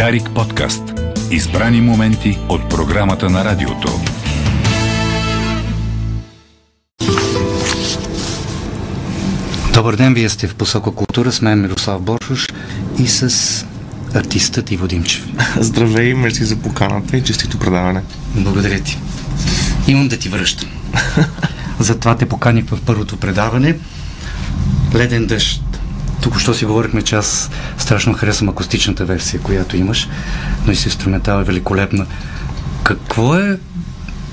Дарик подкаст. Избрани моменти от програмата на радиото. Добър ден, вие сте в посока култура с мен Мирослав Боршуш и с артистът Иво Димчев. Здравей, мерси за поканата и честито предаване. Благодаря ти. Имам да ти връщам. Затова те поканих в първото предаване. Леден дъжд. Тук що си говорихме, че аз страшно харесвам акустичната версия, която имаш, но и си инструментал е великолепна. Какво е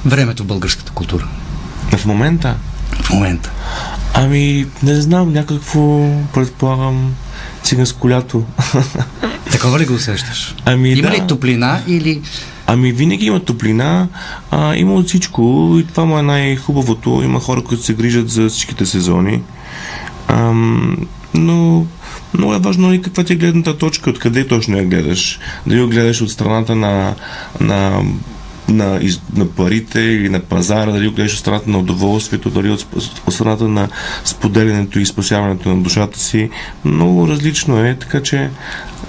времето в българската култура? В момента? В момента. Ами, не знам, някакво, предполагам, циганско лято. Такова ли го усещаш? Ами, Има да. ли топлина или... Ами винаги има топлина, а, има от всичко и това му е най-хубавото. Има хора, които се грижат за всичките сезони. Ам, но много е важно и каква ти е гледната точка, откъде точно я гледаш. Дали я гледаш от страната на, на на, на парите или на пазара, дали гледаш от страната на удоволствието, дали от, от страната на споделянето и спасяването на душата си. Много различно е, така че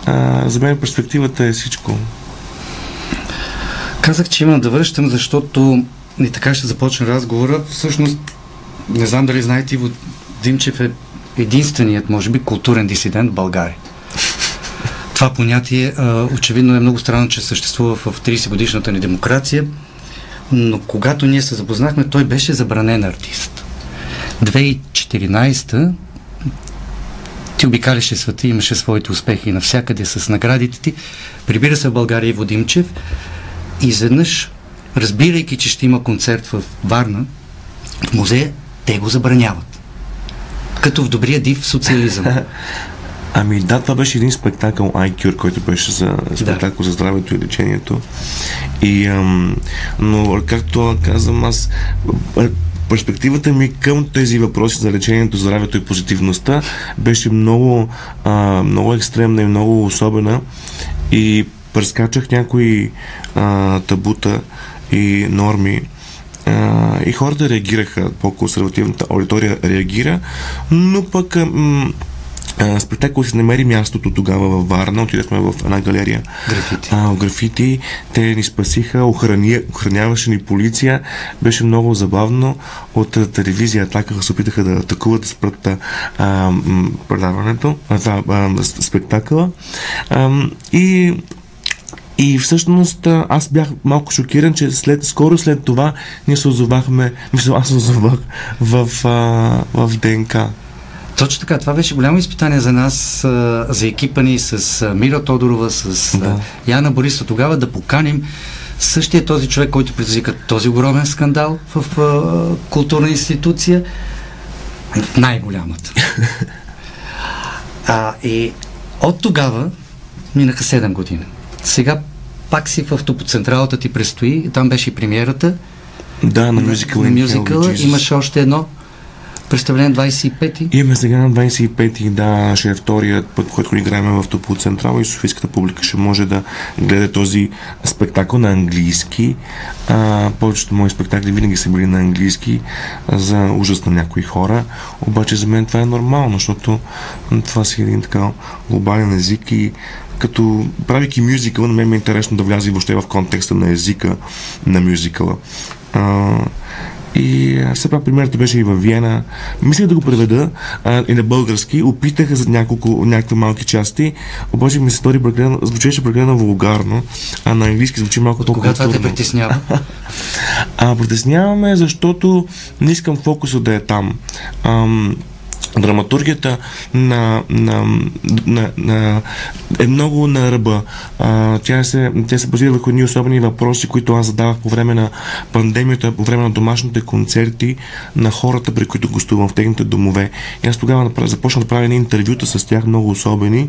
а, за мен перспективата е всичко. Казах, че имам да връщам, защото и така ще започне разговора. Всъщност, не знам дали знаете, Иво Димчев е единственият, може би, културен дисидент в България. Това понятие очевидно е много странно, че съществува в 30 годишната ни демокрация, но когато ние се запознахме, той беше забранен артист. 2014 ти обикаляше света, имаше своите успехи навсякъде с наградите ти. Прибира се в България Иво Димчев и изведнъж, разбирайки, че ще има концерт в Варна, в музея, те го забраняват. Като в добрия див социализъм. Ами да, това беше един спектакъл iCure, който беше за спектакъл да. за здравето и лечението. И, ам, но, както казвам, аз перспективата ми към тези въпроси за лечението, здравето и позитивността беше много, а, много екстремна и много особена и прескачах някои а, табута и норми а, и хората реагираха, по-консервативната аудитория реагира, но пък м- спектакъл си намери мястото тогава във Варна. Отидахме в една галерия. Графити. А, графити. Те ни спасиха, охрани, охраняваше ни полиция. Беше много забавно. От телевизия Атака се опитаха да атакуват да спрат а, предаването, а, а, спектакъла. А, и и всъщност аз бях малко шокиран, че след, скоро след това ние се озовахме, мисля, аз се озовах в, а, в ДНК. Точно така. Това беше голямо изпитание за нас, за екипа ни с Мира Тодорова, с да. Яна Борисова. Тогава да поканим същия този човек, който предизвика този огромен скандал в а, културна институция, най-голямата. а, и от тогава минаха 7 години. Сега пак си в топоцентралата ти предстои, там беше и премиерата. Да, на мюзикъл. На мюзикъла имаше още едно представление 25-ти? Имаме сега на 25-ти, да, ще е вторият път, който играем в Топо Централ и Софийската публика ще може да гледа този спектакъл на английски. А, повечето мои спектакли винаги са били на английски за ужас на някои хора, обаче за мен това е нормално, защото това си един така глобален език и като правейки мюзикъл, на мен ми е интересно да вляза и въобще в контекста на езика на мюзикъла. А, и все пак примерът беше и във Виена. Мислех да го преведа а, и на български. Опитах за няколко, някакви малки части, обаче ми се стори прекалено, звучеше прекалено вулгарно, а на английски звучи малко по Кога това те притеснява? а, притесняваме, защото не искам фокуса да е там. Ам, драматургията на, на, на, на, е много на ръба. А, тя, се, тя се базира върху едни особени въпроси, които аз задавах по време на пандемията, по време на домашните концерти на хората, при които гостувам в техните домове. И аз тогава започнах да правя интервюта с тях, много особени.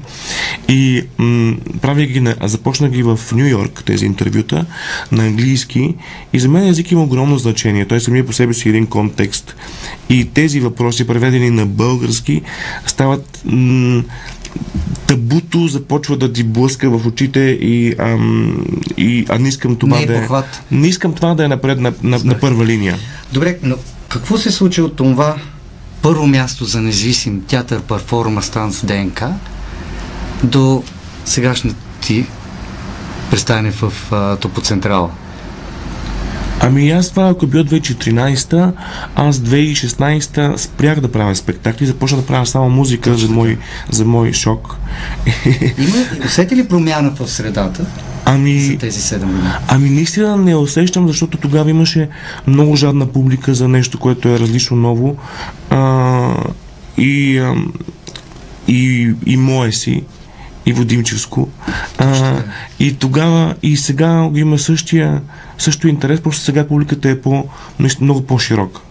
И м- правя ги на, започнах ги в Нью Йорк, тези интервюта, на английски. И за мен език има огромно значение. Той самия по себе си е един контекст. И тези въпроси, преведени на български, стават м- табуто започва да ти блъска в очите и, ам, и а не искам това не е да е, не искам това да е напред на, на, на първа линия. Добре, но какво се случи от това първо място за независим театър, перформанс, танц, ДНК до сегашната ти представяне в а, Топоцентрала? Ами аз това, ако е било 2014, аз 2016 спрях да правя спектакли, започна да правя само музика за мой, за мой шок. Има, усети ли промяна в средата? Ами, за тези 7 години? Ами наистина не усещам, защото тогава имаше много жадна публика за нещо, което е различно ново. А, и, а, и, и мое си. И Водимчевско. А, и тогава, и сега има същия, също интерес, просто сега публиката е по, много по-широка.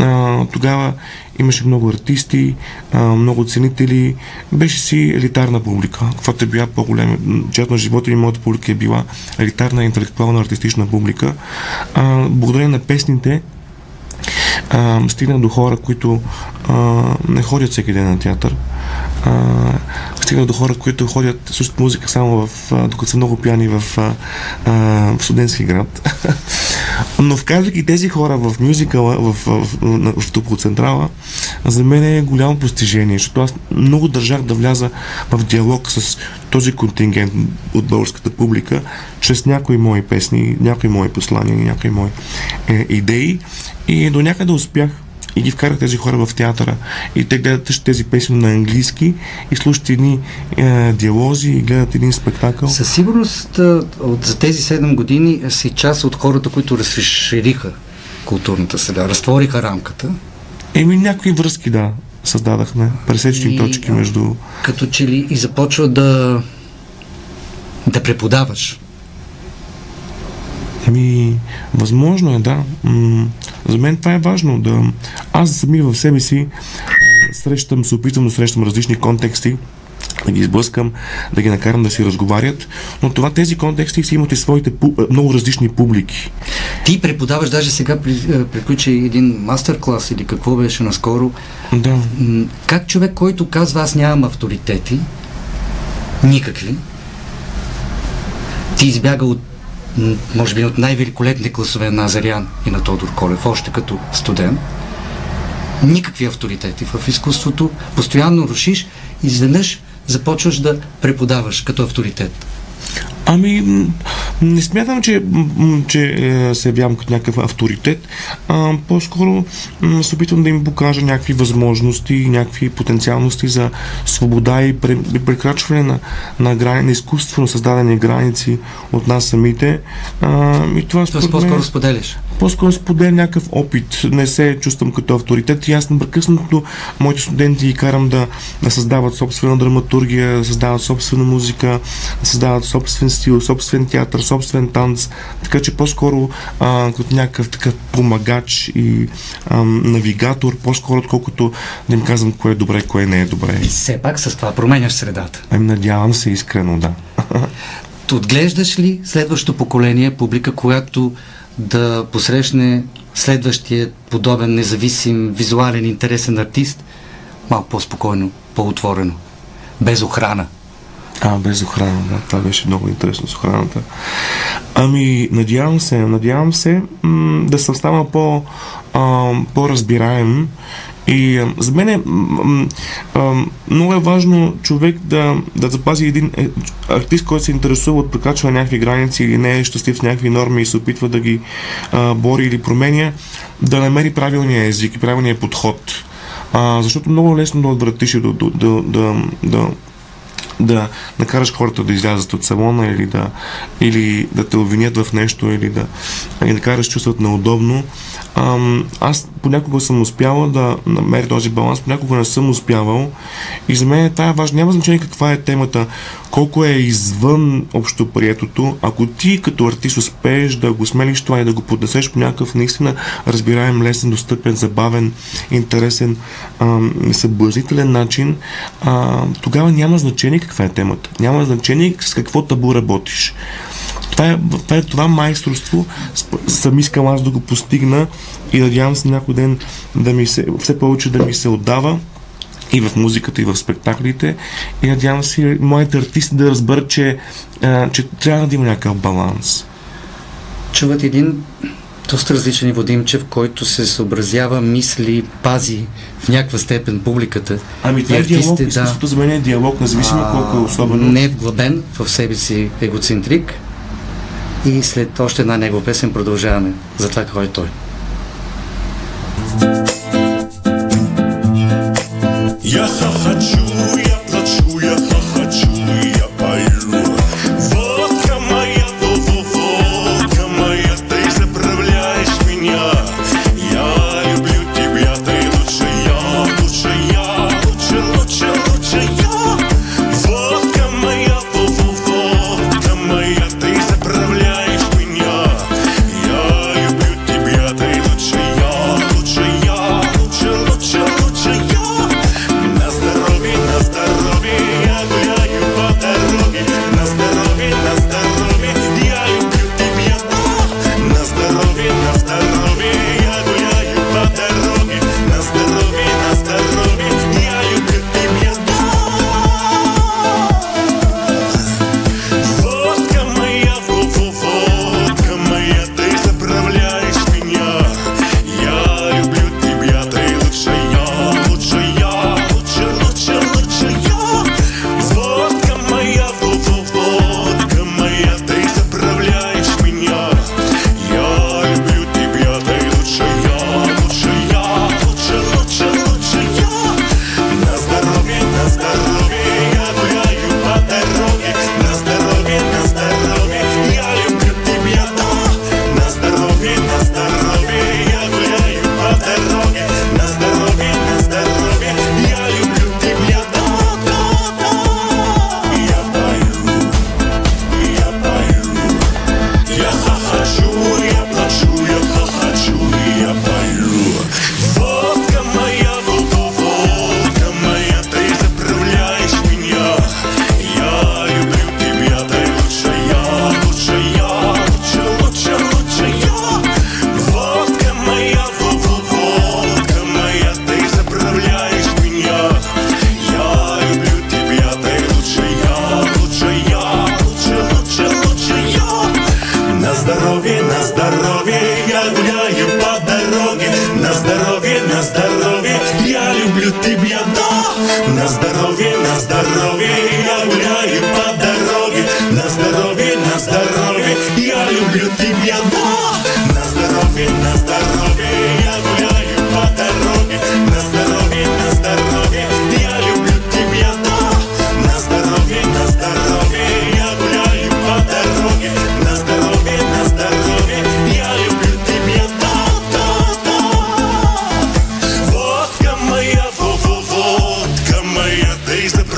А, тогава имаше много артисти, а, много ценители, беше си елитарна публика. Каквото е била по-голема, част на живота ми, моята публика е била елитарна, интелектуална, артистична публика. А, благодарение на песните, а, стигна до хора, които а, не ходят всеки ден на театър. А, до хора, които ходят слушат музика само в, а, докато са много пияни в, а, в студентски град. Но вкарвайки тези хора в мюзикъла, в, в, в, в Топоцентрала, за мен е голямо постижение, защото аз много държах да вляза в диалог с този контингент от българската публика, чрез някои мои песни, някои мои послания, някои мои е, идеи и до някъде успях и ги вкарах тези хора в театъра. И те гледат тези песни на английски и слушат едни е, диалози и гледат един спектакъл. Със сигурност от, за тези 7 години си част от хората, които разшириха културната среда, разтвориха рамката. Еми някакви връзки, да, създадахме. Пресечни точки между... Като че ли и започва да да преподаваш. Еми, възможно е, да. М- за мен това е важно. Да... Аз сами в себе си срещам, се опитвам да срещам различни контексти, да ги изблъскам, да ги накарам да си разговарят, но това тези контексти си имат и своите много различни публики. Ти преподаваш, даже сега приключи един мастер-клас или какво беше наскоро. Да. Как човек, който казва аз нямам авторитети, никакви, ти избяга от може би от най-великолепни класове на Азарян и на Тодор Колев, още като студент. Никакви авторитети в изкуството, постоянно рушиш, изведнъж започваш да преподаваш като авторитет. Ами, не смятам, че, че е, се явявам като някакъв авторитет. А, по-скоро се опитвам да им покажа някакви възможности, някакви потенциалности за свобода и прекрачване на, на, грани, на изкуствено създадени граници от нас самите. А, и това Тоест по-скоро споделяш? По-скоро споделя някакъв опит. Не се чувствам като авторитет и аз непрекъснато моите студенти ги карам да, да създават собствена драматургия, да създават собствена музика, да създават собствен стил, собствен театър, собствен танц, така че по-скоро а, като някакъв такъв помагач и а, навигатор, по-скоро отколкото да им казвам кое е добре, кое не е добре. И все пак с това променяш средата. Ами надявам се искрено, да. Отглеждаш ли следващото поколение публика, която да посрещне следващия подобен независим, визуален, интересен артист малко по-спокойно, по-отворено, без охрана? А, без охрана, да. Това беше много интересно с охраната. Ами, надявам се, надявам се м- да съм станал по, по-разбираем и за мен е много е важно човек да, да запази един е, артист, който се интересува от прекачване на някакви граници или не е щастлив с някакви норми и се опитва да ги а, бори или променя, да намери правилния език и правилния подход. А, защото много лесно да отвратиш и да, да, да, да да накараш хората да излязат от салона или да, или да те обвинят в нещо или да, или да караш чувстват неудобно. Ам, аз понякога съм успявал да намеря този баланс, понякога не съм успявал и за мен е важно. Няма значение каква е темата, колко е извън общоприетото. Ако ти като артист успееш да го смелиш това и да го поднесеш по някакъв наистина разбираем, лесен, достъпен, забавен, интересен, ам, съблазнителен начин, а, тогава няма значение каква е темата. Няма значение с какво табу работиш. Това е, това, е, това майсторство съм искал аз да го постигна и надявам се някой ден да ми се, все повече да ми се отдава и в музиката, и в спектаклите. И надявам се моите артисти да разберат, че, че трябва да има някакъв баланс. Чуват един доста различен Иво Димчев, който се съобразява, мисли, пази в някаква степен публиката. Ами това И е диалог, артистите, изкуството за мен е диалог, независимо а, колко е особено. Не е вглъбен в себе си егоцентрик. И след още една негова песен продължаваме за това кой е той.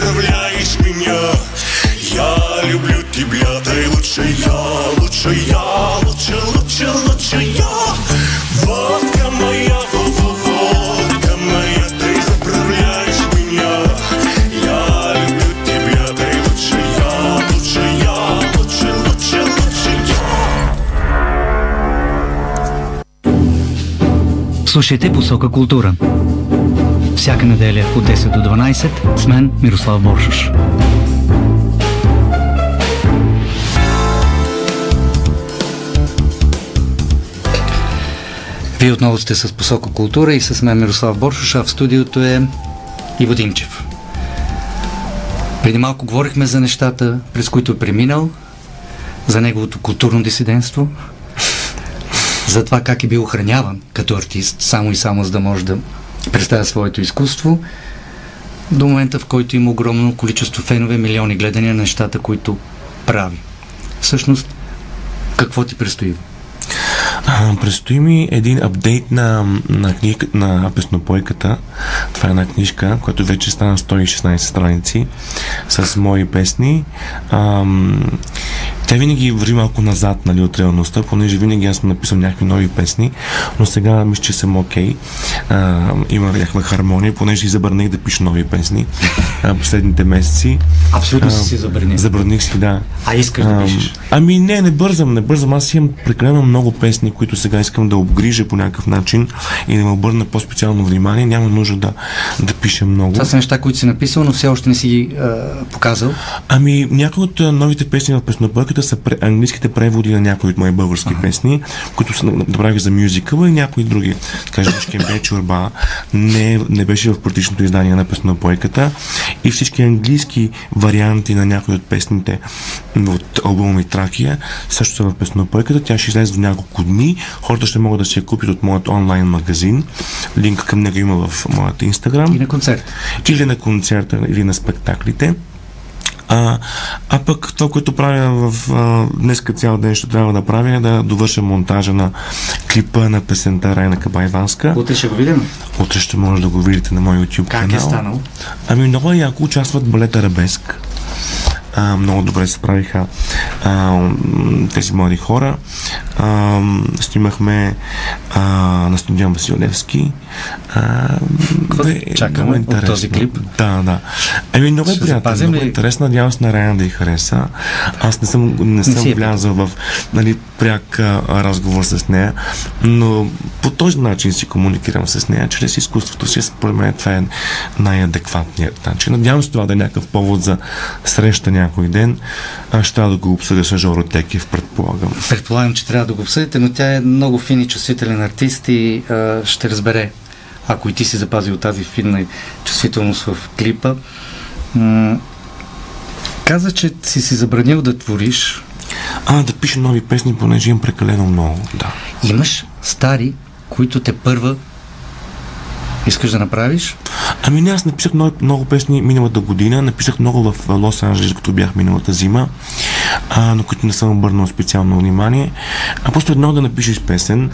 Заправляешь меня. Я люблю тебя, ты лучше я, лучше я, лучше, лучше, лучше я. Водка моя. Слушайте Посока култура. Всяка неделя от 10 до 12 с мен Мирослав Боршуш. Вие отново сте с Посока култура и с мен Мирослав Боршуш, а в студиото е Иво Димчев. Преди малко говорихме за нещата, през които е преминал, за неговото културно дисидентство, за това как е бил охраняван като артист, само и само за да може да представя своето изкуство, до момента в който има огромно количество фенове, милиони гледания на нещата, които прави. Всъщност, какво ти предстои? А, предстои ми един апдейт на, на, книг, на песнопойката. Това е една книжка, която вече стана 116 страници с мои песни. Ам, тя винаги върви малко назад нали, от реалността, понеже винаги аз съм написал някакви нови песни, но сега мисля, че съм окей. Okay. има някаква хармония, понеже и забранех да пиша нови песни а, последните месеци. Абсолютно А, си си забранил. Забраних си, да. А искаш да пишеш? Ами не, не бързам, не бързам. Аз имам прекалено много песни, които сега искам да обгрижа по някакъв начин и да ме обърна по-специално внимание. Няма нужда да, да пиша много. Това са неща, които си написал, но все още не си ги а, показал. Ами, някои от а, новите песни в песнопойката музиката са английските преводи на някои от мои български ага. песни, които са направих за мюзикъла и някои други. Кажем, Шкембе Чорба не, не беше в протичното издание на песнопойката и всички английски варианти на някои от песните от албума ми Тракия също са в песнопойката. Тя ще излезе до няколко дни. Хората ще могат да си я купят от моят онлайн магазин. Линк към него има в моят инстаграм. И на концерт. Или на концерта, или на спектаклите. А, а пък това, което правя в а, днеска цял ден ще трябва да правя е да довърша монтажа на клипа на песента Райна Кабайванска. Утре ще го видим. Утре ще може да го видите на мой YouTube Как канал. е станало? Ами много е яко участват балет Арабеск. А, много добре се справиха а, тези млади хора. А, снимахме а, на студион Василевски. Какво чакаме много от този клип? Да, да. Ами много е запазим Много ли? интересно. Надявам се на Райан да й хареса. Аз не съм, не съм си е влязъл в нали, пряк а, разговор с нея, но по този начин си комуникирам с нея, чрез изкуството си. Според мен това е най-адекватният начин. Надявам се това да е някакъв повод за среща някой ден. Аз ще трябва да го обсъдя с Жоро Текев, предполагам. Предполагам, че трябва да го обсъдите, но тя е много фин и чувствителен артист и а, ще разбере, ако и ти си запазил тази финна чувствителност в клипа. М- каза, че си си забранил да твориш. А, да пиша нови песни, понеже имам прекалено много. Да. Имаш стари, които те първа искаш да направиш. Ами аз написах много, много песни миналата година, написах много в Лос Анджелес, като бях миналата зима, а, на които не съм обърнал специално внимание. А просто едно е да напишеш песен,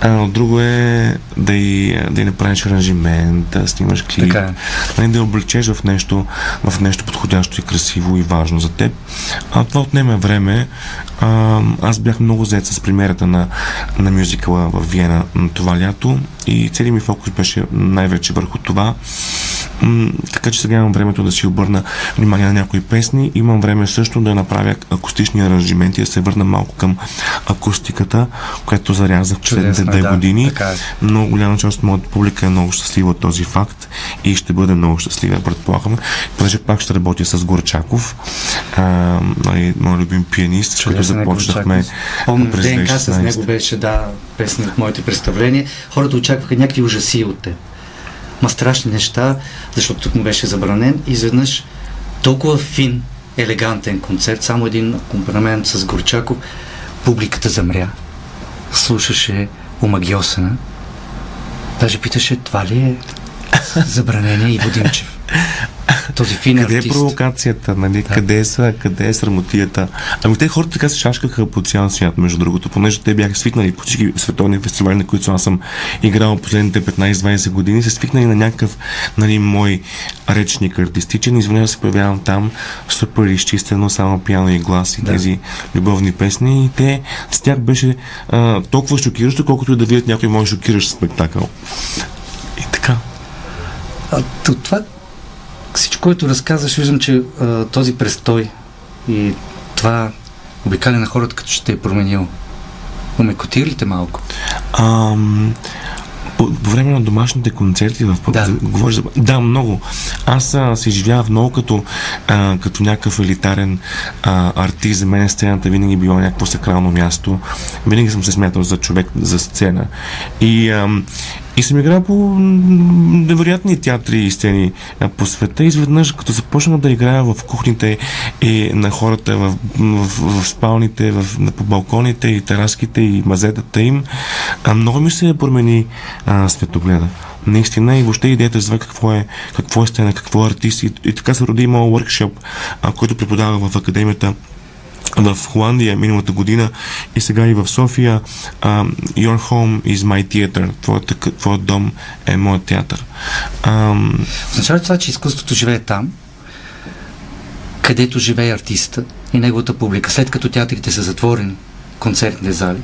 а друго е да и, да и направиш аранжимент, да снимаш клип, Така е. нали, да я облечеш в нещо, в нещо подходящо и красиво и важно за теб. А, това отнема време. А, аз бях много заед с премиерата на, на мюзикъла в Виена м, това лято и целият ми фокус беше най-вече върху това. М, така че сега имам времето да си обърна внимание на някои песни. Имам време също да направя акустични аранжименти, да се върна малко към акустиката, която зарязах последните две да, години. така е. Много голяма част от моята публика е много щастлива от този факт и ще бъде много щастлива, предполагам. Понеже пак ще работя с Горчаков, а, нали, мой любим пианист, с който започнахме. Помня, ДНК с 2016. него беше, да, песни от моите представления. Хората очакваха някакви ужаси от теб. Ма страшни неща, защото тук му беше забранен. И изведнъж толкова фин, елегантен концерт, само един акомпанемент с Горчаков, публиката замря. Слушаше омагиосена. Даже питаше, това ли е забранение и Водимчев? Този фин Къде е артист. провокацията, нали? Да. Къде, са, къде е срамотията? Ами те хората така се шашкаха по цял свят, между другото, понеже те бяха свикнали по всички световни фестивали, на които аз съм играл последните 15-20 години, се свикнали на някакъв нали, мой речник артистичен. Изведнъж се появявам там супер изчистено, само пиано и глас и Да. тези любовни песни. И те, с тях беше а, толкова шокиращо, колкото и да видят някой мой шокиращ спектакъл. И така. А, това всичко, което разказваш, виждам, че а, този престой и това обикаля на хората, като ще те е променил. Омекотира ли те малко? Ам, по, по време на домашните концерти в Да. говориш за... Да, много. Аз а, се изживявах много като, а, като някакъв елитарен а, артист. За мен сцената винаги е била някакво сакрално място. Винаги съм се смятал за човек за сцена. И, ам, и съм играл по невероятни театри и сцени по света. Изведнъж, като започнах да играя в кухните и на хората, в, в, в спалните, в, по балконите и тераските и мазетата им, много ми се промени а, светогледа. Наистина и въобще идеята за това какво е, какво е сцена, какво е артист. И, и така се роди моят workshop, който преподава в академията в Холандия миналата година и сега и в София. А, Your Home is my theater. Твоят, твоят дом е моят театър. Ам, Означава това, че изкуството живее там, където живее артиста и неговата публика, след като театрите са затворени, концертните зали?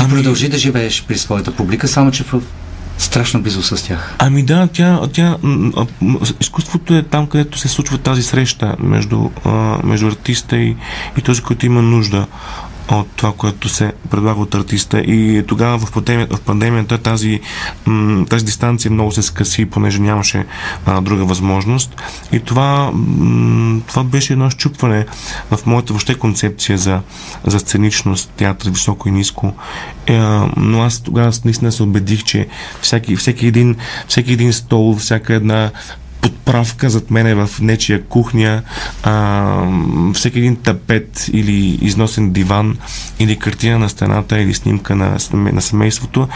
Ти продължи да живееш при своята публика, само че в страшна близост с тях. Ами да, тя, тя изкуството е там, където се случва тази среща между, между артиста и, и този, който има нужда от това, което се предлага от артиста. И тогава в пандемията, в пандемията тази, тази дистанция много се скъси, понеже нямаше а, друга възможност. И това, това беше едно щупване в моята въобще концепция за, за сценичност, театър, високо и ниско. Е, но аз тогава наистина се убедих, че всеки, всеки, един, всеки един стол, всяка една подправка зад мене в нечия кухня, а, всеки един тапет или износен диван или картина на стената или снимка на, на семейството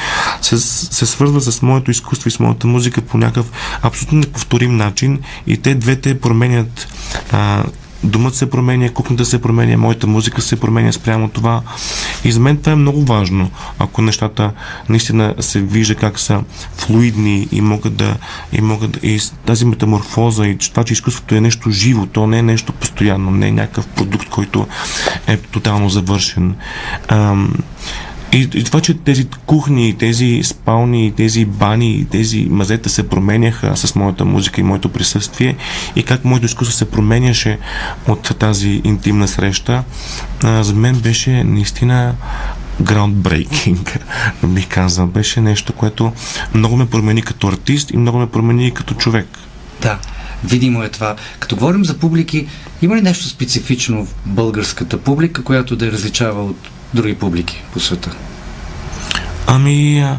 се, се свързва с моето изкуство и с моята музика по някакъв абсолютно неповторим начин и те двете променят а, Думът се променя, кухнята се променя, моята музика се променя спрямо това. И за мен това е много важно, ако нещата наистина се вижда как са флуидни и могат да. И, могат да, и тази метаморфоза и това, че изкуството е нещо живо, то не е нещо постоянно, не е някакъв продукт, който е тотално завършен. Ам, и, и това, че тези кухни, тези спални, тези бани, тези мазета се променяха с моята музика и моето присъствие и как моето изкуство се променяше от тази интимна среща, а, за мен беше наистина groundbreaking, бих казал. Беше нещо, което много ме промени като артист и много ме промени като човек. Да, видимо е това. Като говорим за публики, има ли нещо специфично в българската публика, която да е различава от други публики по света? Ами, а,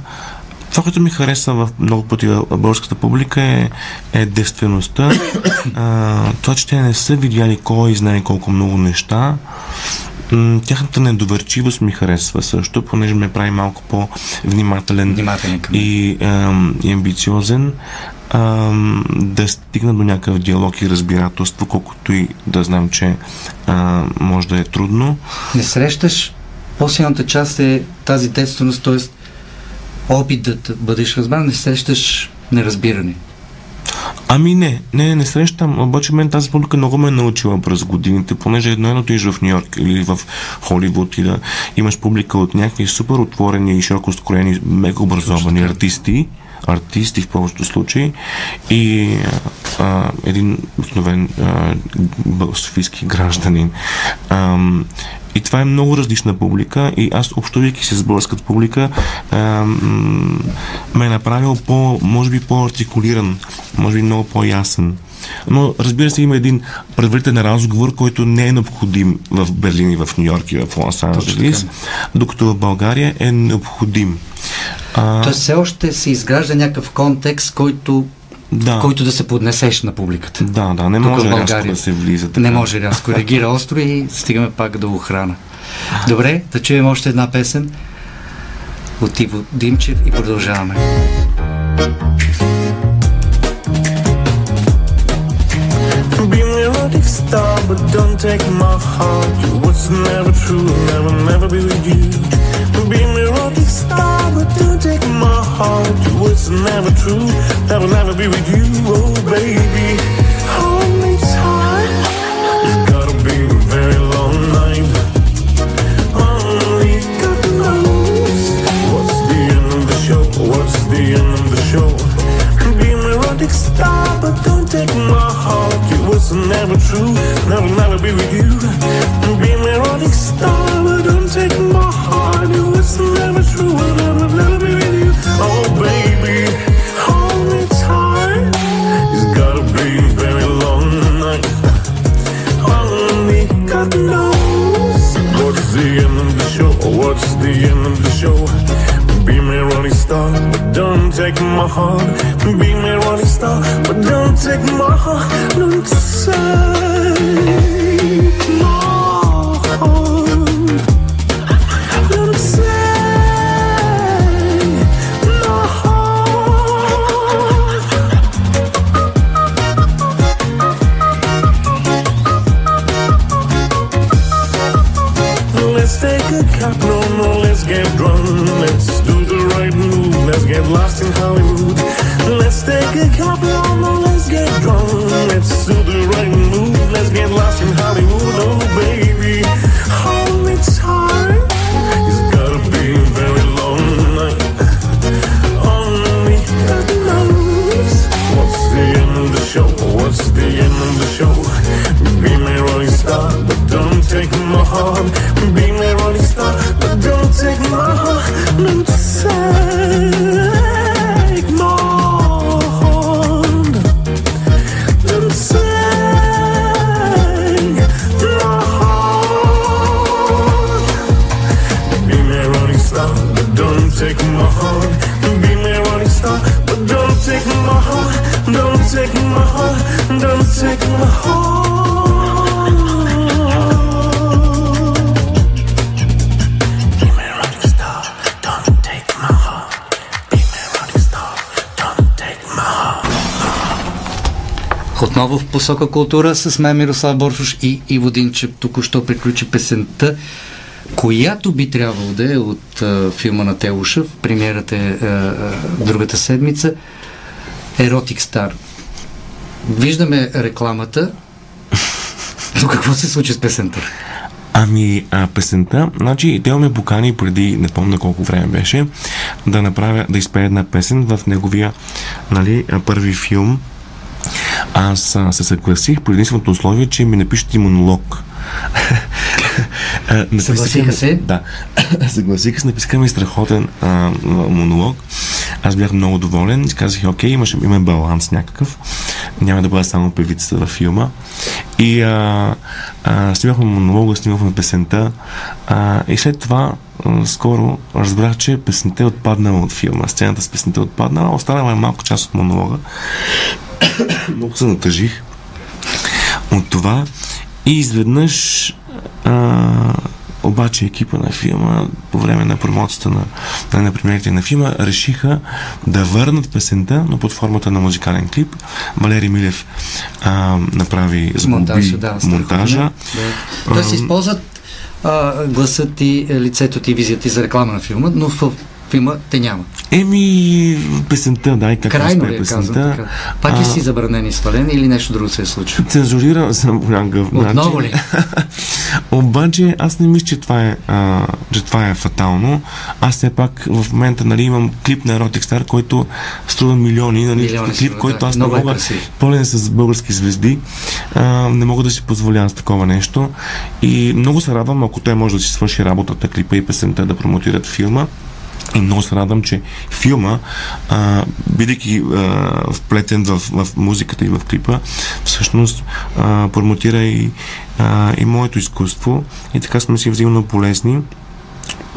това, което ми хареса в много пъти в българската публика е, е девствеността. А, това, че те не са видяли кой знае колко много неща. Тяхната недоверчивост ми харесва също, понеже ме прави малко по-внимателен Внимателен и, ам, и амбициозен. Ам, да стигна до някакъв диалог и разбирателство, колкото и да знам, че а, може да е трудно. Не срещаш по-силната част е тази детственост, т.е. опит да бъдеш разбран, не срещаш неразбиране. Ами не, не, не срещам. Обаче мен тази публика много ме е научила през годините, понеже едно е да отидеш в Нью Йорк или в Холивуд и да имаш публика от някакви супер отворени и широко скроени, мега образовани артисти, артисти в повечето случаи и а, един обикновен а, софийски гражданин. Ам, и това е много различна публика и аз общувайки се с българската публика ме е направил по, може би по-артикулиран, може би много по-ясен. Но разбира се, има един предварителен разговор, който не е необходим в Берлин и в Нью Йорк и в Лос Анджелис, докато в България е необходим. А, Тоест все още се изгражда някакъв контекст, който, да, в който да се поднесеш на публиката. да, да, не Тук може рязко да се влиза. Така. Не може рязко. Реагира остро и стигаме пак до охрана. Добре, да чуем още една песен от Иво Димчев и продължаваме. Star, but don't take my heart. Words are never true, never, never be with you. Be an erotic star, but don't take heart. Words never true, never, never be with you. Oh, baby, me tight. It's gotta be a very long night. Only God knows what's the end of the show. What's the end of the show? Be an erotic star, but don't take my heart. It was never true, never, never be with you. Heart. Be my rolling star, but don't take my heart. Don't take my. Don't take my. Let's take a cup, no, no, let's get drunk. Let's do the right move, let's get lost road. Let's take a couple take my heart, don't take my heart. Be my running star, don't take my heart. Be my running star, don't take my heart. Отново в посока култура с мен Мирослав Боршош и Иво Динчев. Току-що приключи песента която би трябвало да е от а, филма на Телушев, премиерата е а, а, другата седмица, Еротик Стар. Виждаме рекламата. Но какво се случи с песента? Ами, а, песента, значи, Тео ме покани преди, не помня колко време беше, да направя, да изпея една песен в неговия, нали, първи филм. Аз а, се съгласих при единственото условие, че ми напишете монолог. А, написаха Съгласиха се? Да. Съгласиха се, написаха ми страхотен а, монолог. Аз бях много доволен и казах, окей, имаше, има баланс някакъв. Няма да бъда само певицата във филма. И а, а, снимахме монолога, снимахме песента. А, и след това скоро разбрах, че песента е отпаднала от филма. Сцената с песента е отпаднала. Останала е малко част от монолога. много се натъжих от това. И изведнъж а, обаче екипа на филма по време на промоцията на, на, на премиерите на филма решиха да върнат песента, но под формата на музикален клип. Валери Милев а, направи сглоби монтажа, да. монтажа. Да. Тоест използват а, гласът ти, лицето ти, визията ти за реклама на филма, но в филма те няма. Еми, песента, да, и как Крайно ли е казвам песента. така? Пак ли си забранен и свален или нещо друго се е случило? Цензуриран съм по някакъв Отново начин. ли? Обаче аз не мисля, че това е, а, че това е фатално. Аз все пак в момента нали, имам клип на Erotic Star, който струва милиони. Нали, Милиони клип, струва, който да. аз не е мога, красив. пълен с български звезди, а, не мога да си позволя с такова нещо. И много се радвам, ако той може да си свърши работата, клипа и песента да промотират филма. И много се радвам, че филма, а, бидейки а, вплетен в, в музиката и в клипа, всъщност а, промотира и, а, и моето изкуство. И така сме си взаимно полезни.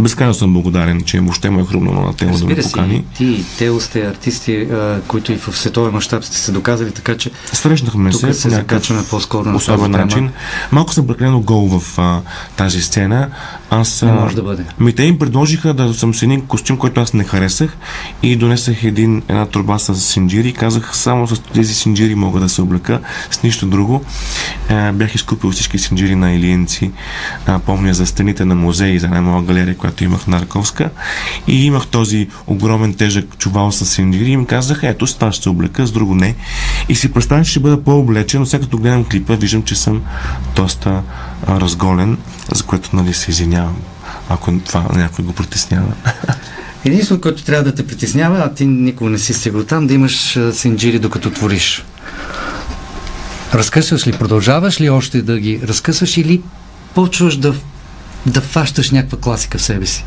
Безкрайно съм благодарен, че въобще му е хрумнало на тело да ме покани. и ти Тео сте артисти, а, които и в световен мащаб сте се доказали, така че Срещнахме Тук се се някакъв закачваме по-скоро на особен тази тема. начин. Малко съм прекалено гол в а, тази сцена. Аз, Не може да бъде. Ми те им предложиха да съм с един костюм, който аз не харесах и донесах един, една турба с синджири и казах само с тези синджири мога да се облека, с нищо друго. А, бях изкупил всички синджири на Илиенци, а, помня за стените на музеи, за една моя галерия, която имах на Раковска и имах този огромен тежък чувал с синджири и им казах, ето с това ще се облека, с друго не. И си представях, че ще бъда по-облечен, но сега като гледам клипа, виждам, че съм доста а, разголен, за което нали се извинявам, ако това някой го притеснява. единственото, което трябва да те притеснява, а ти никога не си стигал там, да имаш синджири докато твориш. Разкъсваш ли, продължаваш ли още да ги разкъсваш или почваш да, да фащаш някаква класика в себе си?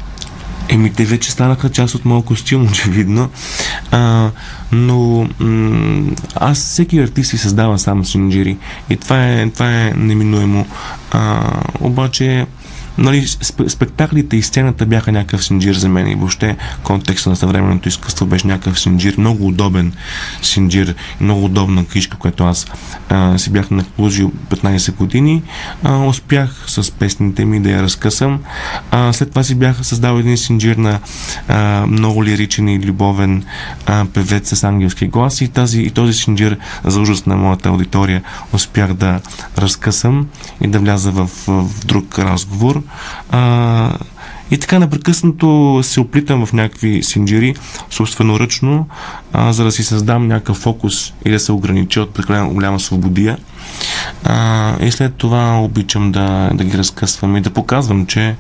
Еми, те вече станаха част от моят костюм, очевидно. А, но м- аз всеки артист си създава сам синджири. И това е, това е неминуемо. А, обаче, нали, сп- спектаклите и сцената бяха някакъв синджир за мен и въобще контекста на съвременното изкуство беше някакъв синджир, много удобен синджир, много удобна книжка, която аз а, си бях наклужил 15 години. А, успях с песните ми да я разкъсам. А, след това си бях създал един синджир на а, много лиричен и любовен а, певец с ангелски глас и, тази, и този синджир за ужас на моята аудитория успях да разкъсам и да вляза в, в друг разговор. А, и така непрекъснато се оплитам в някакви синджири, собственоръчно, а, за да си създам някакъв фокус и да се огранича от прекалено голяма свободия. А, и след това обичам да, да ги разкъсвам и да показвам, че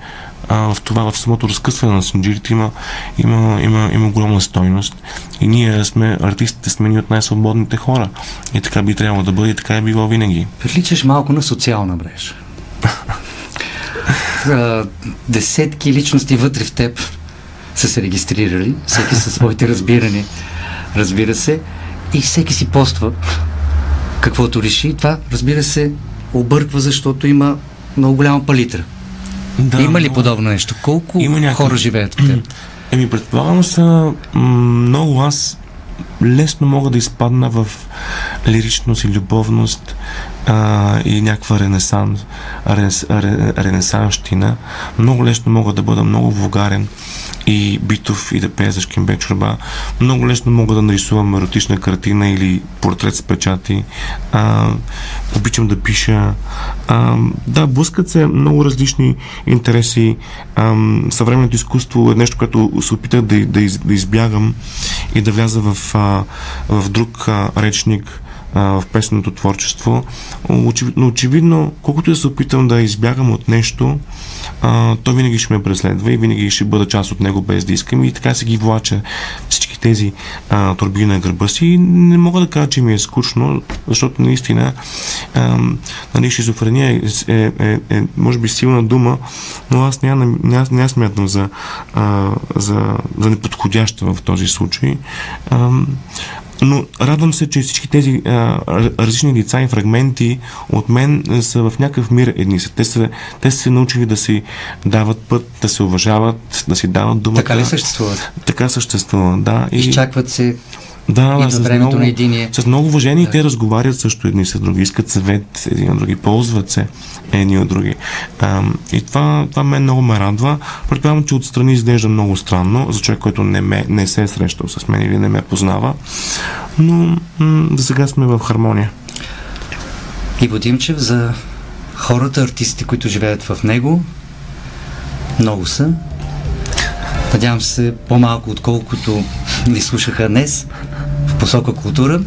а, в това, в самото разкъсване на синджирите има, има, има, има огромна стойност. И ние сме, артистите сме ни от най-свободните хора. И така би трябвало да бъде, и така е било винаги. Приличаш малко на социална мрежа. А, Десетки личности вътре в теб са се регистрирали, всеки със своите разбирания, разбира се, и всеки си поства каквото реши. Това, разбира се, обърква, защото има много голяма палитра. Да, има ли много- подобно нещо? Колко Има някакъв- хора живеят в теб? Еми, предполагам са много аз лесно мога да изпадна в лиричност и любовност а, и някаква ренесанс, ренес, ре, ренесанщина. Много лесно мога да бъда много вулгарен и битов и да пея за шкембе чорба. Много лесно мога да нарисувам еротична картина или портрет с печати. А, обичам да пиша. А, да, блъскат се много различни интереси. А, съвременното изкуство е нещо, което се опитах да, да, да избягам и да вляза в, а, в друг а, речник а, в песенното творчество. Очевидно, очевидно, колкото да се опитам да избягам от нещо, а, то винаги ще ме преследва и винаги ще бъда част от него без да искам и така се ги влача всички тези а, турбини на гърба си и не мога да кажа, че ми е скучно, защото наистина а, нали, шизофрения е, е, е, е, може би силна дума, но аз няма, няма смятам за, а, за, за неподходяща в този случай. А, но радвам се, че всички тези а, различни лица и фрагменти от мен са в някакъв мир едни. Те са, те са се научили да си дават път, да се уважават, да си дават думата. Така ли съществуват? Така съществуват, да. И... Изчакват се да, и с времето много, на единия. С много уважение Да. те разговарят също едни с други, искат съвет един от други, ползват се едни от други. А, и това, това мен много ме радва. Предполагам, че отстрани изглежда много странно за човек, който не, ме, не се е срещал с мен или не ме познава. Но м- за сега сме в хармония. Иво Димчев за хората, артистите, които живеят в него. Много са. Надявам се по-малко, отколкото ви слушаха днес в посока култура.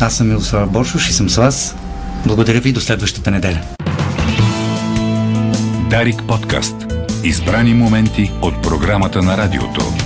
Аз съм Милослава Боршош и съм с вас. Благодаря ви до следващата неделя. Дарик подкаст. Избрани моменти от програмата на радиото.